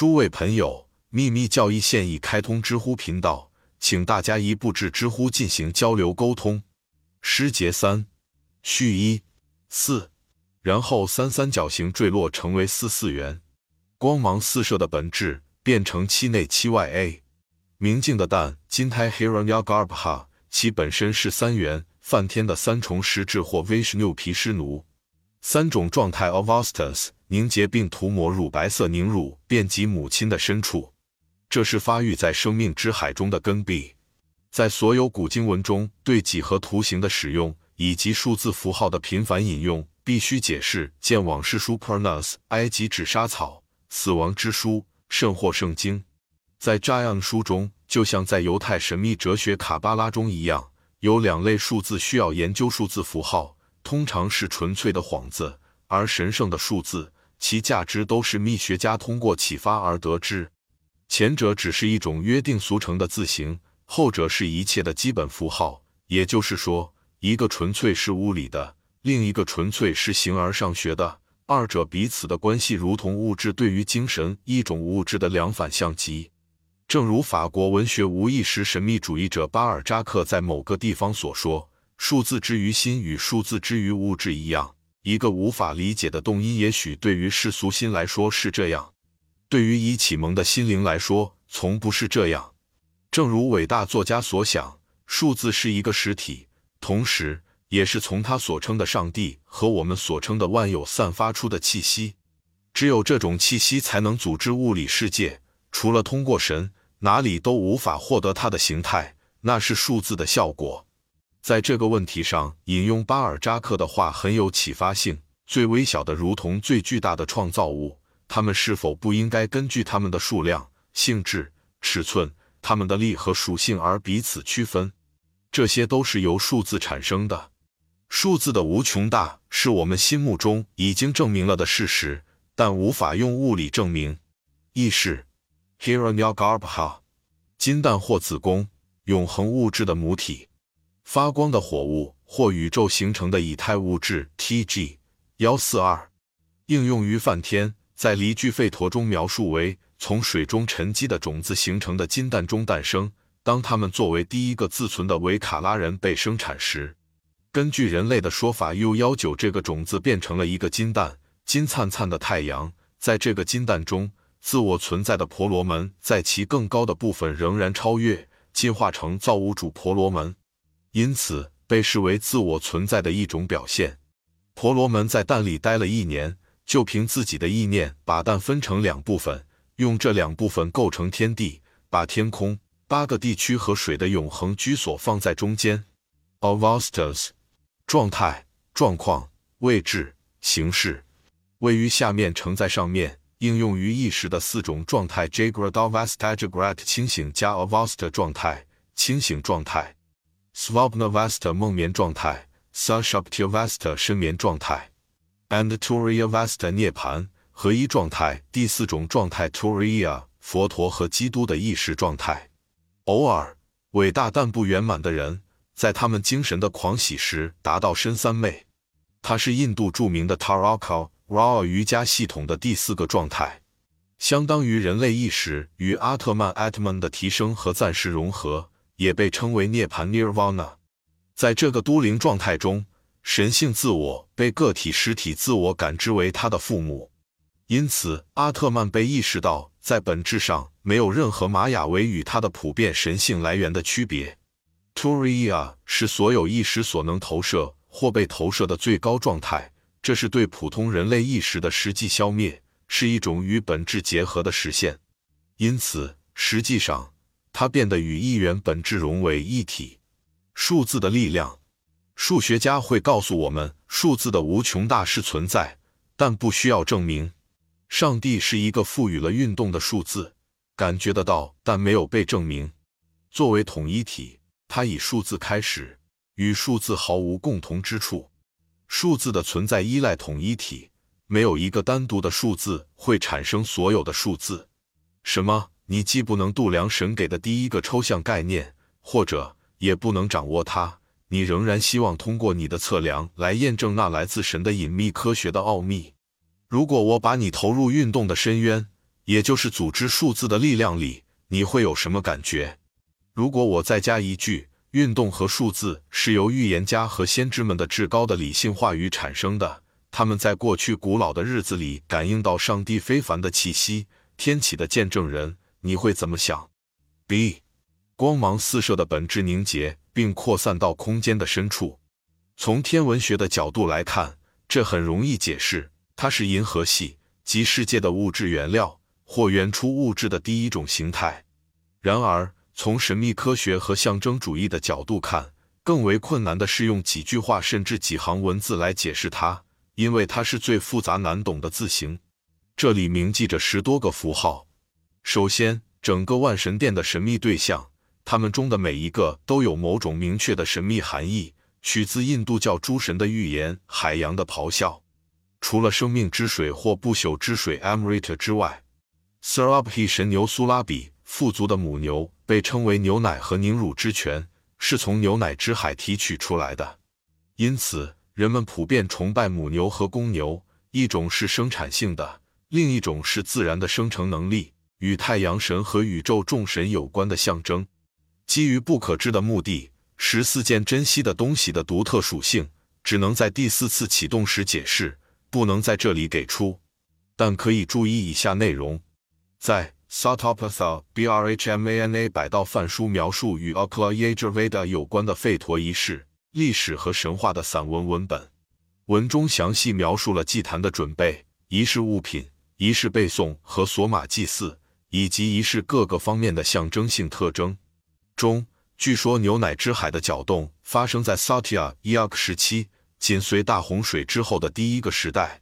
诸位朋友，秘密教义现已开通知乎频道，请大家一步至知乎进行交流沟通。诗节三，序一四，然后三三角形坠落成为四四元，光芒四射的本质变成七内七外 a。明镜的蛋金胎 Hiranyagarbha，其本身是三元梵天的三重实质或 Vishnu 皮湿奴。三种状态 avastas 凝结并涂抹乳白色凝乳，遍及母亲的深处。这是发育在生命之海中的根壁。在所有古经文中，对几何图形的使用以及数字符号的频繁引用，必须解释。见往事书 Puranas、埃及纸莎草、死亡之书，甚或圣经。在扎样书中，就像在犹太神秘哲学卡巴拉中一样，有两类数字需要研究：数字符号。通常是纯粹的幌子，而神圣的数字，其价值都是密学家通过启发而得知。前者只是一种约定俗成的字形，后者是一切的基本符号。也就是说，一个纯粹是物理的，另一个纯粹是形而上学的。二者彼此的关系如同物质对于精神一种物质的两反相极。正如法国文学无意识神秘主义者巴尔扎克在某个地方所说。数字之于心与数字之于物质一样，一个无法理解的动因，也许对于世俗心来说是这样，对于已启蒙的心灵来说，从不是这样。正如伟大作家所想，数字是一个实体，同时也是从他所称的上帝和我们所称的万有散发出的气息。只有这种气息才能组织物理世界，除了通过神，哪里都无法获得它的形态。那是数字的效果。在这个问题上，引用巴尔扎克的话很有启发性。最微小的如同最巨大的创造物，它们是否不应该根据它们的数量、性质、尺寸、它们的力和属性而彼此区分？这些都是由数字产生的。数字的无穷大是我们心目中已经证明了的事实，但无法用物理证明。意识，Hiranyagarbha，金蛋或子宫，永恒物质的母体。发光的火物或宇宙形成的以太物质 Tg 幺四二，应用于梵天在离聚吠陀中描述为从水中沉积的种子形成的金蛋中诞生。当它们作为第一个自存的维卡拉人被生产时，根据人类的说法，U 幺九这个种子变成了一个金蛋，金灿灿的太阳。在这个金蛋中，自我存在的婆罗门在其更高的部分仍然超越，进化成造物主婆罗门。因此，被视为自我存在的一种表现。婆罗门在蛋里待了一年，就凭自己的意念把蛋分成两部分，用这两部分构成天地，把天空、八个地区和水的永恒居所放在中间。Avastas，状态、状况、位置、形式，位于下面，承在上面。应用于意识的四种状态：Jagradavastajagrat 清醒加 Avasta 状态，清醒状态。Swapnavasta 梦眠状态，Sushuptivasta 深眠状态，and Turiyavasta 涅槃合一状态。第四种状态 Turiya 佛陀和基督的意识状态。偶尔，伟大但不圆满的人，在他们精神的狂喜时达到深三昧。它是印度著名的 Taraka Raw 瑜伽系统的第四个状态，相当于人类意识与阿特曼 Atman 的提升和暂时融合。也被称为涅槃 （Nirvana）。在这个都灵状态中，神性自我被个体实体自我感知为他的父母，因此阿特曼被意识到在本质上没有任何玛雅维与他的普遍神性来源的区别。Turiya 是所有意识所能投射或被投射的最高状态，这是对普通人类意识的实际消灭，是一种与本质结合的实现。因此，实际上。它变得与一元本质融为一体。数字的力量，数学家会告诉我们，数字的无穷大是存在，但不需要证明。上帝是一个赋予了运动的数字，感觉得到，但没有被证明。作为统一体，它以数字开始，与数字毫无共同之处。数字的存在依赖统一体，没有一个单独的数字会产生所有的数字。什么？你既不能度量神给的第一个抽象概念，或者也不能掌握它，你仍然希望通过你的测量来验证那来自神的隐秘科学的奥秘。如果我把你投入运动的深渊，也就是组织数字的力量里，你会有什么感觉？如果我再加一句，运动和数字是由预言家和先知们的至高的理性话语产生的，他们在过去古老的日子里感应到上帝非凡的气息，天启的见证人，你会怎么想？B，光芒四射的本质凝结并扩散到空间的深处。从天文学的角度来看，这很容易解释，它是银河系及世界的物质原料或原初物质的第一种形态。然而，从神秘科学和象征主义的角度看，更为困难的是用几句话甚至几行文字来解释它，因为它是最复杂难懂的字形。这里铭记着十多个符号。首先，整个万神殿的神秘对象，它们中的每一个都有某种明确的神秘含义，取自印度教诸神的预言、海洋的咆哮。除了生命之水或不朽之水 Amrita 之外，Sarabhi 神牛苏拉比。富足的母牛被称为牛奶和凝乳之泉，是从牛奶之海提取出来的。因此，人们普遍崇拜母牛和公牛，一种是生产性的，另一种是自然的生成能力，与太阳神和宇宙众神有关的象征。基于不可知的目的，十四件珍稀的东西的独特属性只能在第四次启动时解释，不能在这里给出。但可以注意以下内容：在 Satapatha Brahmana 百道梵书描述与 Akla Yajurveda 有关的吠陀仪式、历史和神话的散文文本，文中详细描述了祭坛的准备、仪式物品、仪式背诵和索玛祭祀，以及仪式各个方面的象征性特征。中，据说牛奶之海的搅动发生在 Satya Yak 时期，紧随大洪水之后的第一个时代，